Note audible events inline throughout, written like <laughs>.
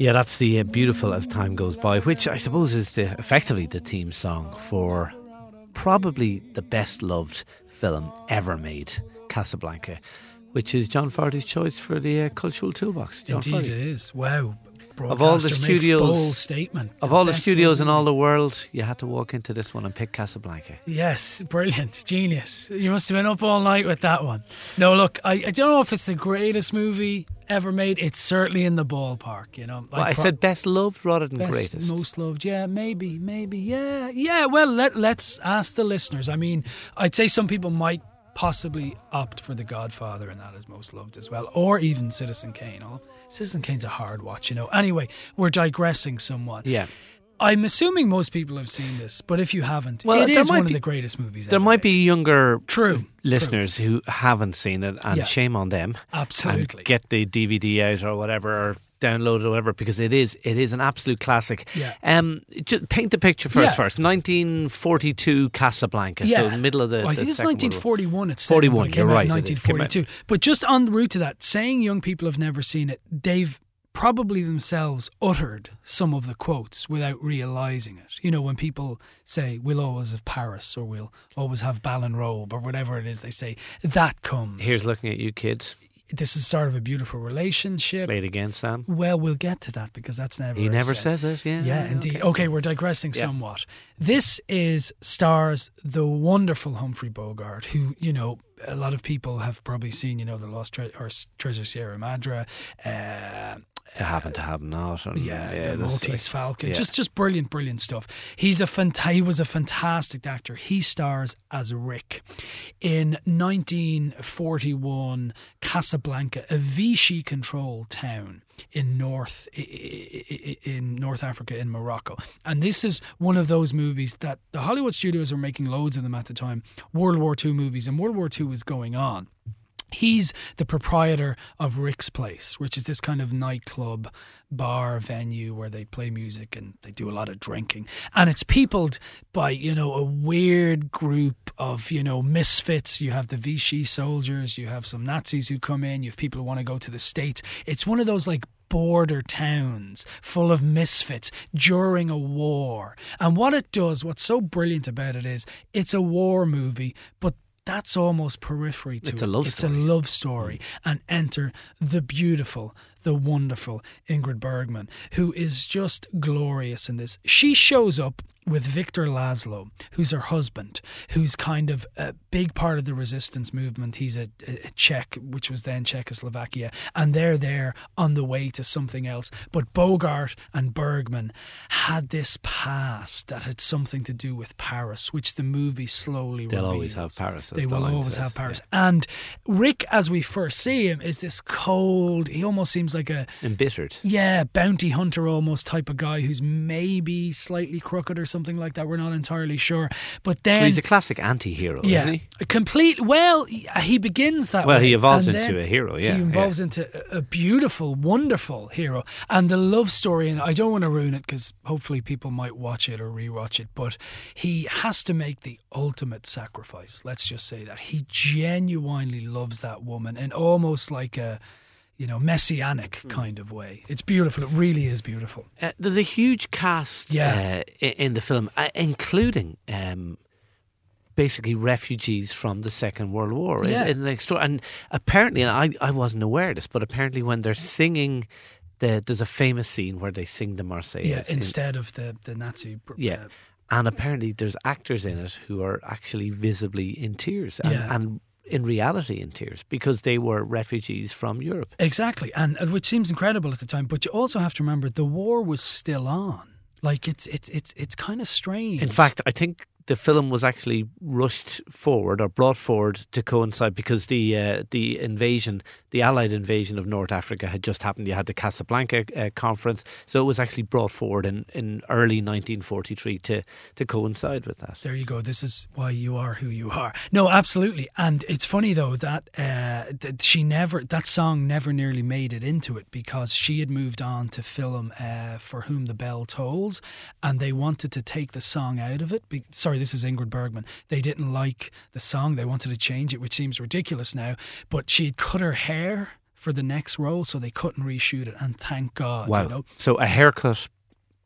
Yeah, that's the uh, beautiful as time goes by, which I suppose is the, effectively the theme song for probably the best loved film ever made, Casablanca, which is John Fardy's choice for the uh, cultural toolbox. John Indeed, Fardy. it is. Wow. Of all the studios, bold statement. of all the studios in all the world, you had to walk into this one and pick Casablanca. Yes, brilliant, genius. You must have been up all night with that one. No, look, I, I don't know if it's the greatest movie ever made. It's certainly in the ballpark, you know. Well, I pro- said best loved rather than best, greatest. most loved. Yeah, maybe, maybe. Yeah, yeah. Well, let let's ask the listeners. I mean, I'd say some people might possibly opt for The Godfather and that is most loved as well, or even Citizen Kane. Citizen Kane's a hard watch, you know. Anyway, we're digressing somewhat. yeah. I'm assuming most people have seen this, but if you haven't, Well, it is one be- of the greatest movies. There ever might be younger True, listeners who haven't seen it, and Yeah. shame on them. Absolutely. And get the DVD out or whatever, or download it or whatever, because it is it is an absolute classic. Yeah. Um, just paint the picture first. Yeah. First, 1942 Casablanca. Yeah. So the middle of the. Well, I the think it's Second World War. 1941. It's set, 41, it came you're out right, in it is. Came out- 1942. But just on the route to that, saying young people have never seen it, they've probably themselves uttered some of the quotes without realizing it. You know, when people say, "We'll always have Paris" or "We'll always have Ballon Robe" or whatever it is they say, that comes. Here's looking at you, kids. This is sort of a beautiful relationship. Play it again, Sam. Well, we'll get to that because that's never. He never said. says it. Yeah. Yeah, indeed. okay. Okay, we're digressing Yeah. somewhat. This is stars the wonderful Humphrey Bogart, who you know a lot of people have probably seen. You know, the Lost Tre- or Treasure Sierra Madre. Uh, To have and to have not. And, yeah, the that's Maltese like- Falcon. yeah. Just, just brilliant, brilliant stuff. He's a fanta- He was a fantastic actor. He stars as Rick in 1941 Casablanca, a Vichy-controlled town in North in North Africa in Morocco. And this is one of those movies that the Hollywood studios were making loads of them at the time. World War II movies, and World War II was going on. He's the proprietor of Rick's Place, which is this kind of nightclub bar venue where they play music and they do a lot of drinking. And it's peopled by, you know, a weird group of, you know, misfits. You have the Vichy soldiers, you have some Nazis who come in, you have people who want to go to the States. It's one of those like border towns full of misfits during a war. And what it does, what's so brilliant about it is it's a war movie, but that's almost periphery to It's it. a love it's story. a love story. Mm. And enter the beautiful, the wonderful Ingrid Bergman, who is just glorious in this. She shows up with Victor Laszlo, who's her husband, who's kind of a big part of the resistance movement. He's a, a Czech, which was then Czechoslovakia, and they're there on the way to something else. But Bogart and Bergman had this past that had something to do with Paris, which the movie slowly They'll always reveals. have Paris, They will always says, have Paris. And Rick, as we first see him, is this cold. He almost seems like a Embittered. yeah, bounty hunter almost type of guy who's maybe slightly crooked or something like that. We're not entirely sure. But then Well, he's a classic anti-hero, yeah, isn't he? a complete. Well, he begins that. Well, way, he evolves into a hero, yeah, he yeah. evolves into a a beautiful, wonderful hero, and the love story. And I don't want to ruin it because hopefully people might watch it or rewatch it. But he has to make the ultimate sacrifice. Let's just say that he genuinely loves that woman, and almost like a. You know, messianic Hmm. kind of way. It's beautiful. It really is beautiful. Uh, there's a huge cast Yeah. uh, in the film, uh, including um, basically refugees from the Second World War. Yeah. it's an extra- and apparently, and I, I wasn't aware of this, but apparently when they're singing, the, there's a famous scene where they sing the Marseillaise. Yeah, in- instead of the the Nazi. pr- yeah. uh, And apparently there's actors in it who are actually visibly in tears and, Yeah. and in reality in tears because they were refugees from Europe. Exactly, and and which seems incredible at the time, but you also have to remember the war was still on. Like it's it's it's it's kind of strange. In fact, I think the film was actually rushed forward or brought forward to coincide because the uh, the invasion the Allied invasion of North Africa had just happened. You had the Casablanca uh, conference, so it was actually brought forward in, in early 1943 to to coincide with that. There you go. This is why you are who you are. No, absolutely. And it's funny though that, uh, that she never that song never nearly made it into it because she had moved on to film uh, For Whom the Bell Tolls, and they wanted to take the song out of it. Be- Sorry, this is Ingrid Bergman. They didn't like the song. They wanted to change it, which seems ridiculous now. But she had cut her hair for the next role, so they couldn't reshoot it. And thank God. Wow. You know? So a haircut,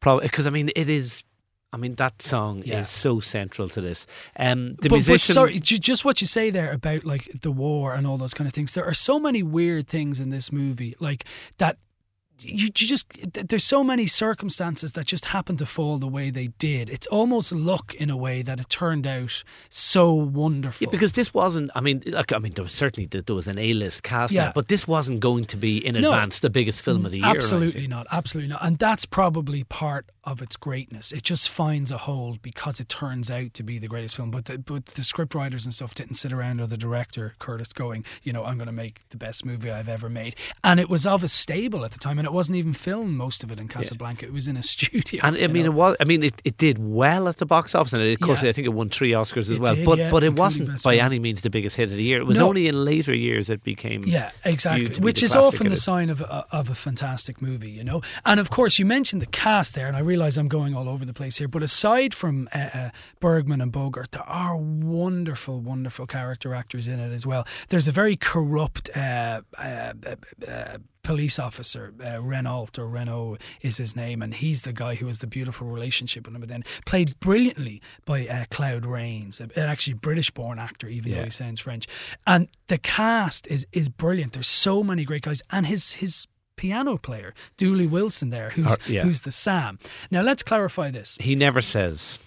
probably because I mean it is. I mean that song Yeah. is so central to this. Um, the but, musician. but sorry, just what you say there about like the war and all those kind of things. There are so many weird things in this movie, like that. You, you just there's so many circumstances that just happen to fall the way they did. It's almost luck in a way that it turned out so wonderful. Yeah, because this wasn't. I mean, like, I mean, there was certainly there was an A-list cast, Yeah. out, but this wasn't going to be in No. advance the biggest film of the year. Absolutely not. Absolutely not. And that's probably part of its greatness. It just finds a hold because it turns out to be the greatest film. But the, but the script writers and stuff didn't sit around or the director Curtiz going, you know, I'm going to make the best movie I've ever made. And it was of a stable at the time, and it wasn't even filmed most of it in Casablanca. It was in a <laughs> studio. And I mean, know. it was. I mean, it, it did well at the box office, and it, of course, Yeah. I think it won three Oscars as It well. did, but yeah, but it wasn't by any means the biggest hit of the year. It was No. only in later years it became. Yeah, exactly. Which is often the sign of a, of a fantastic movie, you know. And of course, you mentioned the cast there, and I realize I'm going all over the place here. But aside from uh, uh, Bergman and Bogart, there are wonderful, wonderful character actors in it as well. There's a very corrupt. Uh, uh, uh, uh, Police officer uh, Renault or Renault is his name, and he's the guy who has the beautiful relationship with him. But then played brilliantly by uh, Claude Rains, an actually British-born actor, even though he sounds French. And the cast is is brilliant. There's so many great guys, and his his piano player Dooley Wilson there, who's Uh, yeah. who's the Sam. Now let's clarify this. He never says.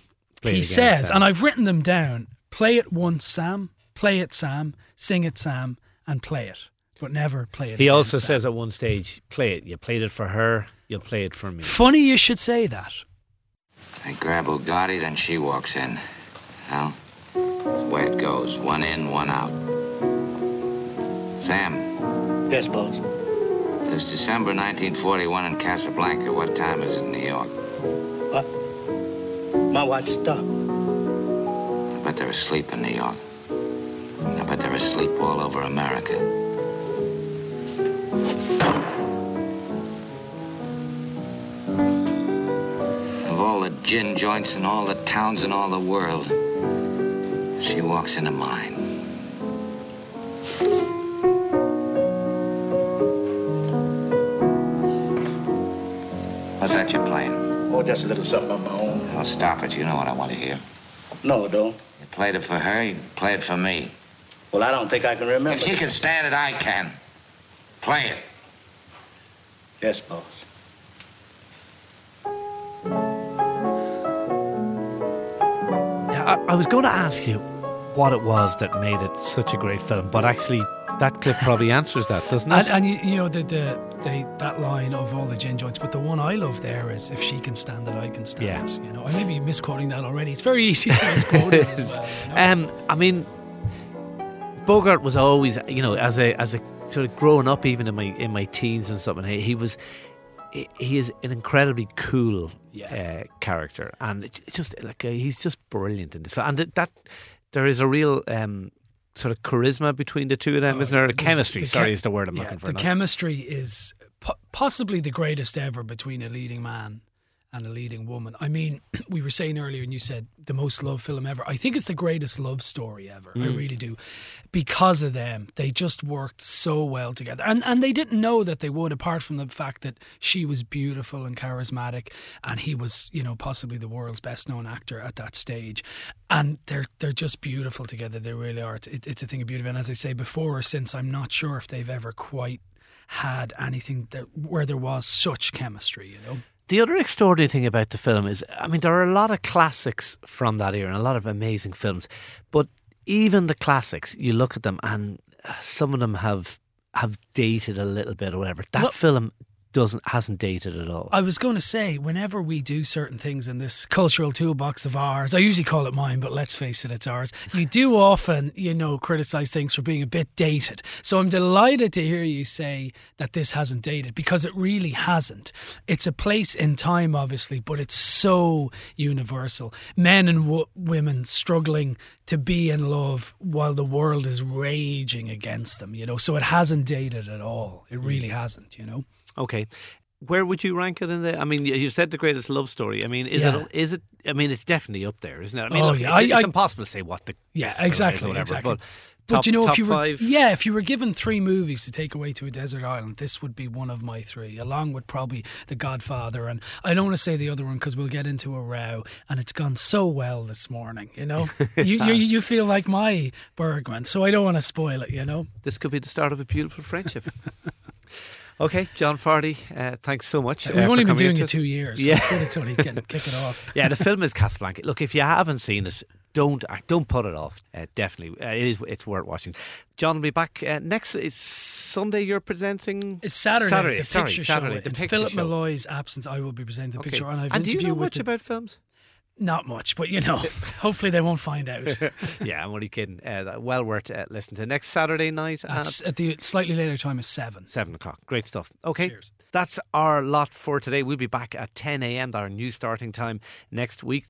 he again, says, Sam. and I've written them down: play it once, Sam. Play it, Sam. Sing it, Sam, and play it, but never play it. He also Sam. says at one stage, "Play it. You played it for her. You'll play it for me." Funny you should say that. I grab Bugatti, then she walks in. Well, that's the way it goes. One in, one out. Sam, Yes, boss. it's December 1941 in Casablanca. What time is it in New York? What? My watch stopped. I bet they're asleep in New York. I bet they're asleep all over America. Of all the gin joints in all the towns in all the world, she walks into mine. What's that you're playing? Oh, just a little something of my own. Oh, stop it. You know what I want to hear. No, I don't. You played it for her, you play it for me. Well, I don't think I can remember. If she can stand it, I can. Play it. Yes, boss. I, I was going to ask you what it was that made it such a great film, but actually, that clip probably answers that, doesn't it? And, and you, you know the, the the that line of all the gin joints, but the one I love there is "If she can stand it, I can stand Yeah. it." You know, I may be misquoting that already. It's very easy to misquote it as <laughs> well. you know? Um, I mean, Bogart was always, you know, as a as a sort of growing up, even in my in my teens and stuff, and he, he was. He is an incredibly cool Yeah. uh, character, and it, it just like uh, he's just brilliant in this. film. And that, that there is a real um, sort of charisma between the two of them, Oh, isn't there? chemistry. the sorry, chem- is the word I'm yeah, looking for. The now. chemistry is po- possibly the greatest ever between a leading man and a leading woman. I mean, <clears throat> we were saying earlier, and you said the most loved film ever. I think it's the greatest love story ever. I Mm. really do, because of them. They just worked so well together, and and they didn't know that they would. Apart from the fact that she was beautiful and charismatic, and he was, you know, possibly the world's best known actor at that stage. And they're they're just beautiful together. They really are. It's, it, it's a thing of beauty. And as I say, before or since, I'm not sure if they've ever quite had anything that where there was such chemistry. You know. The other extraordinary thing about the film is, I mean, there are a lot of classics from that era and a lot of amazing films, but even the classics, you look at them and uh, some of them have have dated a little bit or whatever. That Well- film doesn't hasn't dated at all. I was going to say, whenever we do certain things in this cultural toolbox of ours, I usually call it mine, but let's face it, it's ours. You do often, you know, criticize things for being a bit dated. So I'm delighted to hear you say that this hasn't dated because it really hasn't. It's a place in time, obviously, but it's so universal. Men and w- women struggling to be in love while the world is raging against them, you know. So it hasn't dated at all. It really mm. hasn't, you know. Okay. Where would you rank it in the? I mean, you said the greatest love story. I mean, is Yeah. it? Is it? I mean, it's definitely up there, isn't it? I mean, Oh, look, yeah. it's, I- it's I- impossible to say what the Yeah, best film is exactly, whatever, exactly. But, But top, you know, if you were five, yeah, if you were given three movies to take away to a desert island, this would be one of my three, along with probably The Godfather. And I don't want to say the other one because we'll get into a row. And it's gone so well this morning. You know, <laughs> you, you you feel like my Bergman, so I don't want to spoil it. You know, this could be the start of a beautiful friendship. <laughs> okay, John Fardy, uh, thanks so much. we've uh, only been doing it two years. So Yeah. it's good it's only getting kick it off. <laughs> yeah, the film is Casablanca. Look, if you haven't seen it, don't uh, don't put it off. Uh, definitely, uh, it is. It's worth watching. John will be back uh, next. It's Sunday. You're presenting. It's Saturday. Saturday, the sorry, picture Saturday, show. the In picture Philip show. Malloy's absence, I will be presenting the Okay. picture, and I've and do you know much the- about films? Not much, but you know, <laughs> hopefully they won't find out. <laughs> yeah, I'm only kidding. Uh, well worth uh, listening to. Next Saturday night at at the slightly later time is seven. seven o'clock. Great stuff. Okay. Cheers. That's our lot for today. We'll be back at 10 a.m. Our new starting time next week.